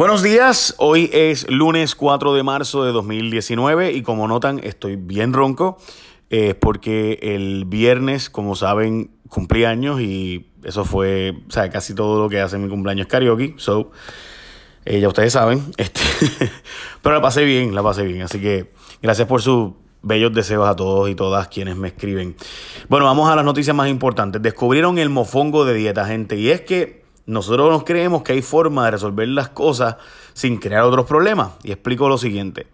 Buenos días, hoy es lunes 4 de marzo de 2019 y como notan estoy bien ronco eh, porque el viernes, como saben, cumplí años y eso fue, o sea, casi todo lo que hace mi cumpleaños karaoke, so, eh, ya ustedes saben, este, pero la pasé bien, la pasé bien, así que gracias por sus bellos deseos a todos y todas quienes me escriben. Bueno, vamos a las noticias más importantes. Descubrieron el mofongo de dieta, gente, y es que nosotros nos creemos que hay forma de resolver las cosas sin crear otros problemas. Y explico lo siguiente.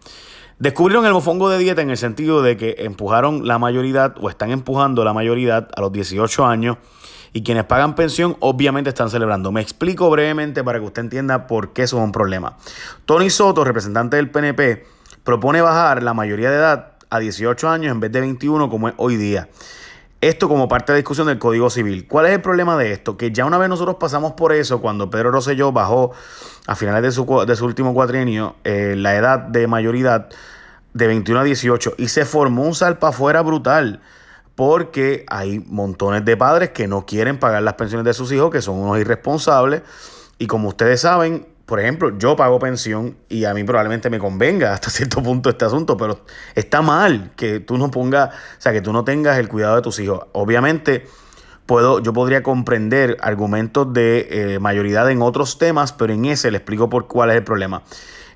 Descubrieron el mofongo de dieta en el sentido de que empujaron la mayoría o están empujando la mayoría a los 18 años y quienes pagan pensión obviamente están celebrando. Me explico brevemente para que usted entienda por qué eso es un problema. Tony Soto, representante del PNP, propone bajar la mayoría de edad a 18 años en vez de 21 como es hoy día. Esto como parte de la discusión del Código Civil. ¿Cuál es el problema de esto? Que ya una vez nosotros pasamos por eso, cuando Pedro Rosselló bajó a finales de su, de su último cuatrienio eh, la edad de mayoridad de 21 a 18 y se formó un salpa afuera brutal porque hay montones de padres que no quieren pagar las pensiones de sus hijos, que son unos irresponsables y como ustedes saben, por ejemplo, yo pago pensión y a mí probablemente me convenga hasta cierto punto este asunto, pero está mal que tú no pongas, o sea, que tú no tengas el cuidado de tus hijos. Obviamente, puedo, yo podría comprender argumentos de eh, mayoridad en otros temas, pero en ese le explico por cuál es el problema.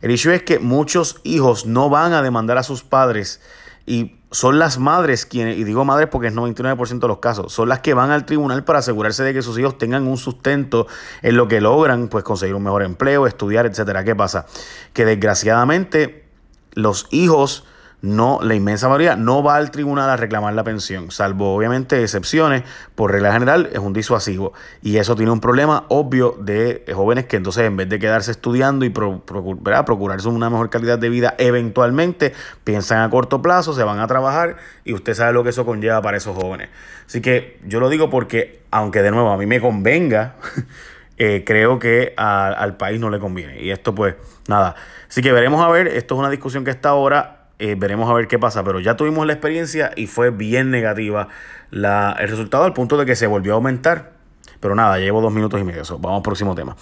El issue es que muchos hijos no van a demandar a sus padres y son las madres quienes, y digo madres porque es 99% de los casos, son las que van al tribunal para asegurarse de que sus hijos tengan un sustento en lo que logran, pues conseguir un mejor empleo, estudiar, etcétera. ¿Qué pasa? Que desgraciadamente los hijos no, la inmensa mayoría no va al tribunal a reclamar la pensión, salvo obviamente excepciones, por regla general es un disuasivo. Y eso tiene un problema obvio de jóvenes que entonces en vez de quedarse estudiando y procurarse una mejor calidad de vida, eventualmente piensan a corto plazo, se van a trabajar y usted sabe lo que eso conlleva para esos jóvenes. Así que yo lo digo porque, aunque de nuevo a mí me convenga, eh, creo que al país no le conviene. Y esto pues nada. Así que veremos a ver, esto es una discusión que está ahora eh, veremos a ver qué pasa, pero ya tuvimos la experiencia y fue bien negativa la, el resultado al punto de que se volvió a aumentar. Pero nada, llevo dos minutos y medio. vamos al próximo tema.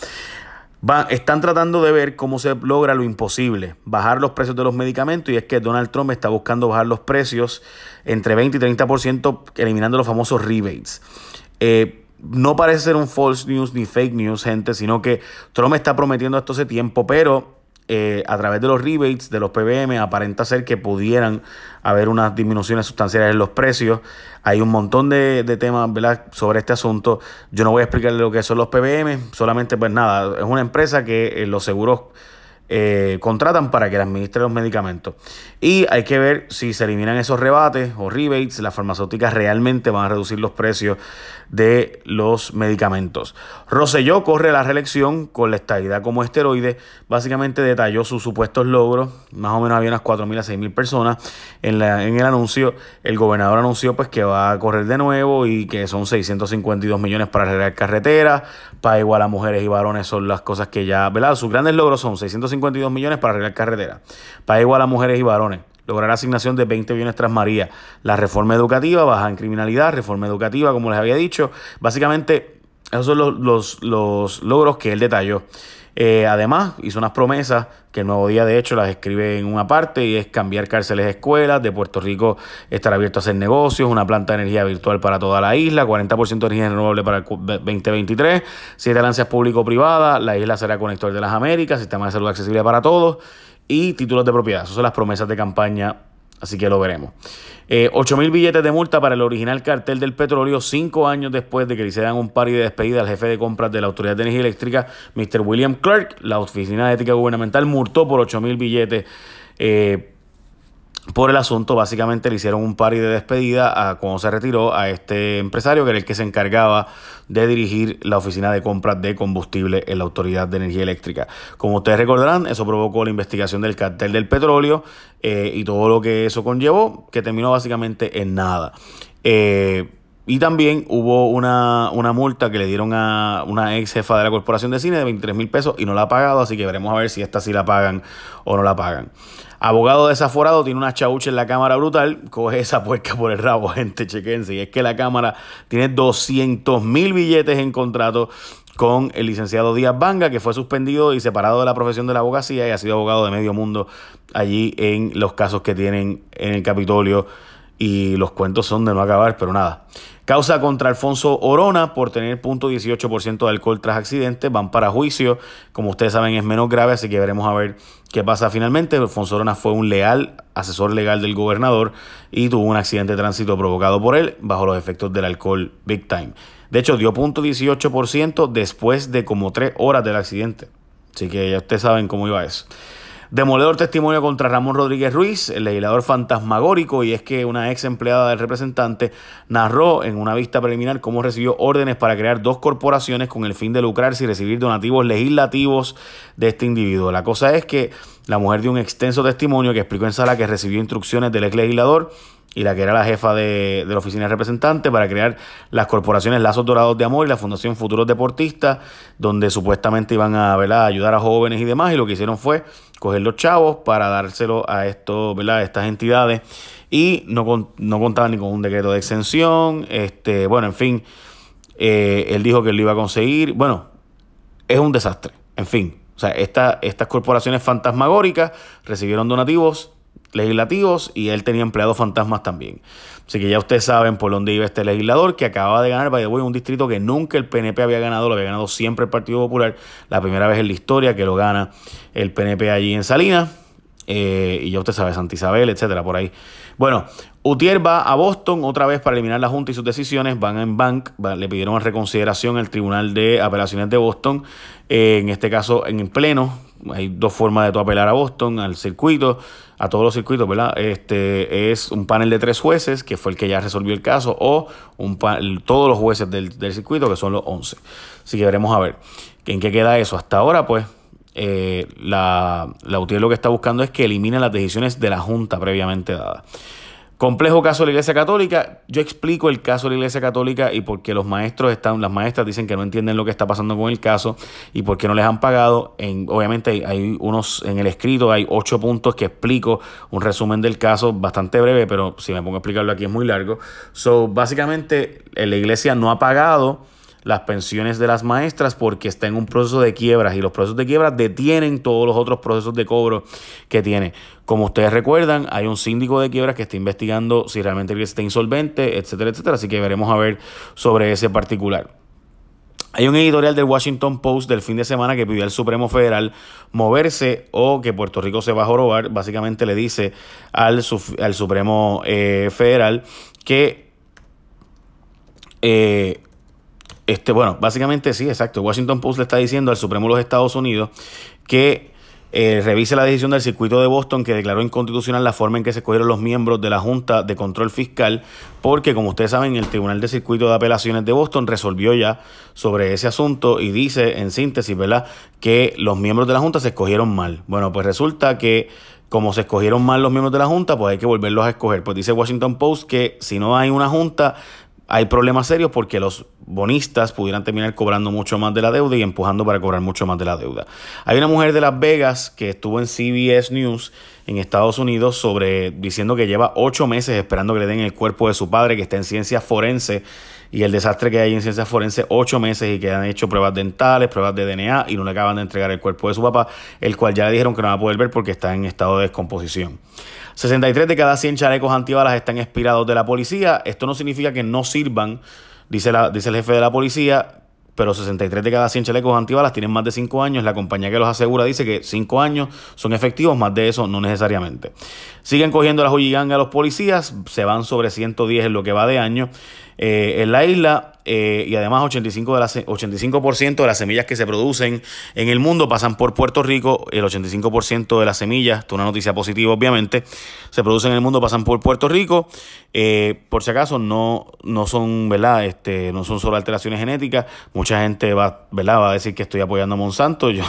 están tratando de ver cómo se logra lo imposible, bajar los precios de los medicamentos y es que Donald Trump está buscando bajar los precios entre 20 y 30% eliminando los famosos rebates. Eh, no parece ser un false news ni fake news, gente, sino que Trump está prometiendo esto hace tiempo, pero eh, a través de los rebates de los PBM aparenta ser que pudieran haber unas disminuciones sustanciales en los precios. Hay un montón de, temas sobre este asunto. Yo no voy a explicarle lo que son los PBM, solamente pues nada, es una empresa que eh, los seguros eh, contratan para que le administre los medicamentos. Y hay que ver si se eliminan esos rebates o rebates, las farmacéuticas realmente van a reducir los precios de los medicamentos. Roselló corre la reelección con la estabilidad como esteroide. Básicamente detalló sus supuestos logros. Más o menos había unas 4.000 a 6.000 personas en, la, en el anuncio. El gobernador anunció pues que va a correr de nuevo y que son 652 millones para arreglar carreteras. Para igual a mujeres y varones son las cosas que ya, ¿verdad? Sus grandes logros son 650 52 millones para arreglar carreteras. Para igual a mujeres y varones. Lograr asignación de 20 millones tras María. La reforma educativa, baja en criminalidad, reforma educativa, como les había dicho. Básicamente, esos son los, los logros que él detalló. Eh, además, hizo unas promesas que el Nuevo Día, de hecho, las escribe en una parte y es cambiar cárceles de escuelas, de Puerto Rico estar abierto a hacer negocios, una planta de energía virtual para toda la isla, 40% de energía renovable para el 2023, siete alianzas público-privadas, la isla será conector de las Américas, sistema de salud accesible para todos y títulos de propiedad. Esas son las promesas de campaña Así que lo veremos. Eh, 8 mil billetes de multa para el original cartel del petróleo, cinco años después de que le hicieran un par de despedida al jefe de compras de la Autoridad de Energía Eléctrica, Mr. William Clark. La Oficina de Ética Gubernamental multó por 8 mil billetes. Eh, por el asunto. Básicamente le hicieron un par de despedida a, cuando se retiró a este empresario, que era el que se encargaba de dirigir la oficina de compras de combustible en la Autoridad de Energía Eléctrica. Como ustedes recordarán, eso provocó la investigación del cartel del petróleo eh, y todo lo que eso conllevó, que terminó básicamente en nada. Eh, y también hubo una, una, multa que le dieron a una ex jefa de la corporación de cine de 23 mil pesos y no la ha pagado, así que veremos a ver si esta sí la pagan o no la pagan. Abogado desaforado tiene una chaucha en la cámara brutal. Coge esa puerca por el rabo, gente, chequense. Y es que la cámara tiene 200 mil billetes en contrato con el licenciado Díaz Banga, que fue suspendido y separado de la profesión de la abogacía y ha sido abogado de medio mundo allí en los casos que tienen en el Capitolio. Y los cuentos son de no acabar, pero nada. Causa contra Alfonso Orona por tener .18% de alcohol tras accidente. Van para juicio. Como ustedes saben, es menos grave, así que veremos a ver qué pasa finalmente. Alfonso Orona fue un leal asesor legal del gobernador y tuvo un accidente de tránsito provocado por él bajo los efectos del alcohol big time. De hecho, dio .18% después de como tres horas del accidente. Así que ya ustedes saben cómo iba eso. Demoledor testimonio contra Ramón Rodríguez Ruiz, el legislador fantasmagórico, y es que una ex empleada del representante narró en una vista preliminar cómo recibió órdenes para crear dos corporaciones con el fin de lucrarse y recibir donativos legislativos de este individuo. La cosa es que la mujer dio un extenso testimonio que explicó en sala que recibió instrucciones del ex legislador y la que era la jefa de, la oficina de representantes para crear las corporaciones Lazos Dorados de Amor y la Fundación Futuros Deportistas, donde supuestamente iban a ayudar a jóvenes y demás, y lo que hicieron fue coger los chavos para dárselo a, esto, ¿verdad? estas entidades. Y no, no contaban ni con un decreto de exención, este, bueno, en fin, eh, él dijo que lo iba a conseguir, bueno, es un desastre, en fin, o sea, estas corporaciones fantasmagóricas recibieron donativos legislativos y él tenía empleados fantasmas también. Así que ya ustedes saben por dónde iba este legislador que acaba de ganar, by un distrito que nunca el PNP había ganado, lo había ganado siempre el Partido Popular, la primera vez en la historia que lo gana el PNP allí en Salinas. Eh, y ya usted sabe, Santa Isabel, etcétera, por ahí. Bueno, Utier va a Boston otra vez para eliminar la Junta y sus decisiones. Van en Bank, le pidieron reconsideración al Tribunal de Apelaciones de Boston. Eh, en este caso, en pleno, hay dos formas de tu apelar a Boston, al circuito, a todos los circuitos, ¿verdad? Este es un panel de tres jueces, que fue el que ya resolvió el caso, o un todos los jueces del, del circuito, que son los 11. Así que veremos a ver en qué queda eso. Hasta ahora, pues, eh, la, la UTI lo que está buscando es que elimine las decisiones de la Junta previamente dadas. Complejo caso de la Iglesia Católica. Yo explico el caso de la Iglesia Católica y por qué los maestros están, las maestras dicen que no entienden lo que está pasando con el caso y por qué no les han pagado. En, obviamente hay, unos, en el escrito hay ocho puntos que explico un resumen del caso bastante breve, pero si me pongo a explicarlo aquí es muy largo. So, básicamente la iglesia no ha pagado las pensiones de las maestras porque está en un proceso de quiebras y los procesos de quiebras detienen todos los otros procesos de cobro que tiene. Como ustedes recuerdan, hay un síndico de quiebras que está investigando si realmente está insolvente, etcétera, etcétera. Así que veremos a ver sobre ese particular. Hay un editorial del Washington Post del fin de semana que pidió al Supremo Federal moverse o que Puerto Rico se va a jorobar. Básicamente le dice al, al Supremo eh, Federal que eh, este, bueno, básicamente sí, exacto. Washington Post le está diciendo al Supremo de los Estados Unidos que eh, revise la decisión del circuito de Boston que declaró inconstitucional la forma en que se escogieron los miembros de la Junta de Control Fiscal, porque como ustedes saben, el Tribunal de Circuito de Apelaciones de Boston resolvió ya sobre ese asunto y dice en síntesis, ¿verdad?, que los miembros de la Junta se escogieron mal. Bueno, pues resulta que como se escogieron mal los miembros de la Junta, pues hay que volverlos a escoger. Pues dice Washington Post que si no hay una Junta, hay problemas serios porque los bonistas pudieran terminar cobrando mucho más de la deuda y empujando para cobrar mucho más de la deuda. Hay una mujer de Las Vegas que estuvo en CBS News en Estados Unidos sobre diciendo que lleva ocho meses esperando que le den el cuerpo de su padre que está en ciencia forense y el desastre que hay en ciencia forense, ocho meses y que han hecho pruebas dentales, pruebas de DNA y no le acaban de entregar el cuerpo de su papá, el cual ya le dijeron que no va a poder ver porque está en estado de descomposición. 63 de cada 100 chalecos antibalas están expirados de la policía. Esto no significa que no sirvan, dice, la, dice el jefe de la policía, pero 63 de cada 100 chalecos antibalas tienen más de 5 años. La compañía que los asegura dice que 5 años son efectivos, más de eso no necesariamente. Siguen cogiendo las a los policías, se van sobre 110 en lo que va de año. En la isla y además 85%, de las, 85 de las semillas que se producen en el mundo pasan por Puerto Rico, el 85% de las semillas, esto es una noticia positiva obviamente, se producen en el mundo pasan por Puerto Rico, eh, por si acaso no, no son, ¿verdad? Este, no son solo alteraciones genéticas, mucha gente va, ¿verdad? va a decir que estoy apoyando a Monsanto, yo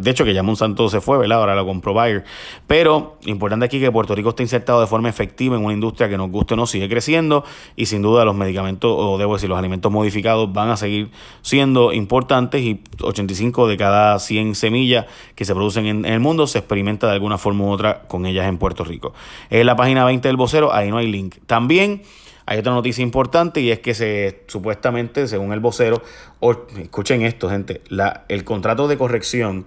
De hecho, que ya Monsanto se fue, ¿verdad? Ahora lo compró Bayer. Pero importante aquí que Puerto Rico está insertado de forma efectiva en una industria que nos guste o no sigue creciendo y sin duda los medicamentos, o debo decir, los alimentos modificados van a seguir siendo importantes y 85 de cada 100 semillas que se producen en, el mundo se experimenta de alguna forma u otra con ellas en Puerto Rico. Es la página 20 del vocero, ahí no hay link. También hay otra noticia importante y es que se supuestamente, según el vocero, escuchen esto, gente, la, el contrato de corrección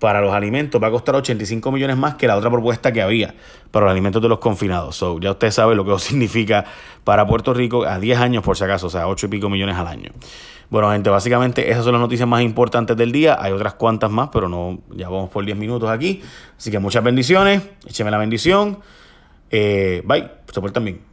para los alimentos va a costar 85 millones más que la otra propuesta que había para los alimentos de los confinados. So, ya usted sabe lo que eso significa para Puerto Rico a 10 años por si acaso, o sea, 8 y pico millones al año. Bueno, gente, básicamente esas son las noticias más importantes del día. Hay otras cuantas más, pero no, ya vamos por 10 minutos aquí. Así que muchas bendiciones, écheme la bendición. Eh, bye, se también.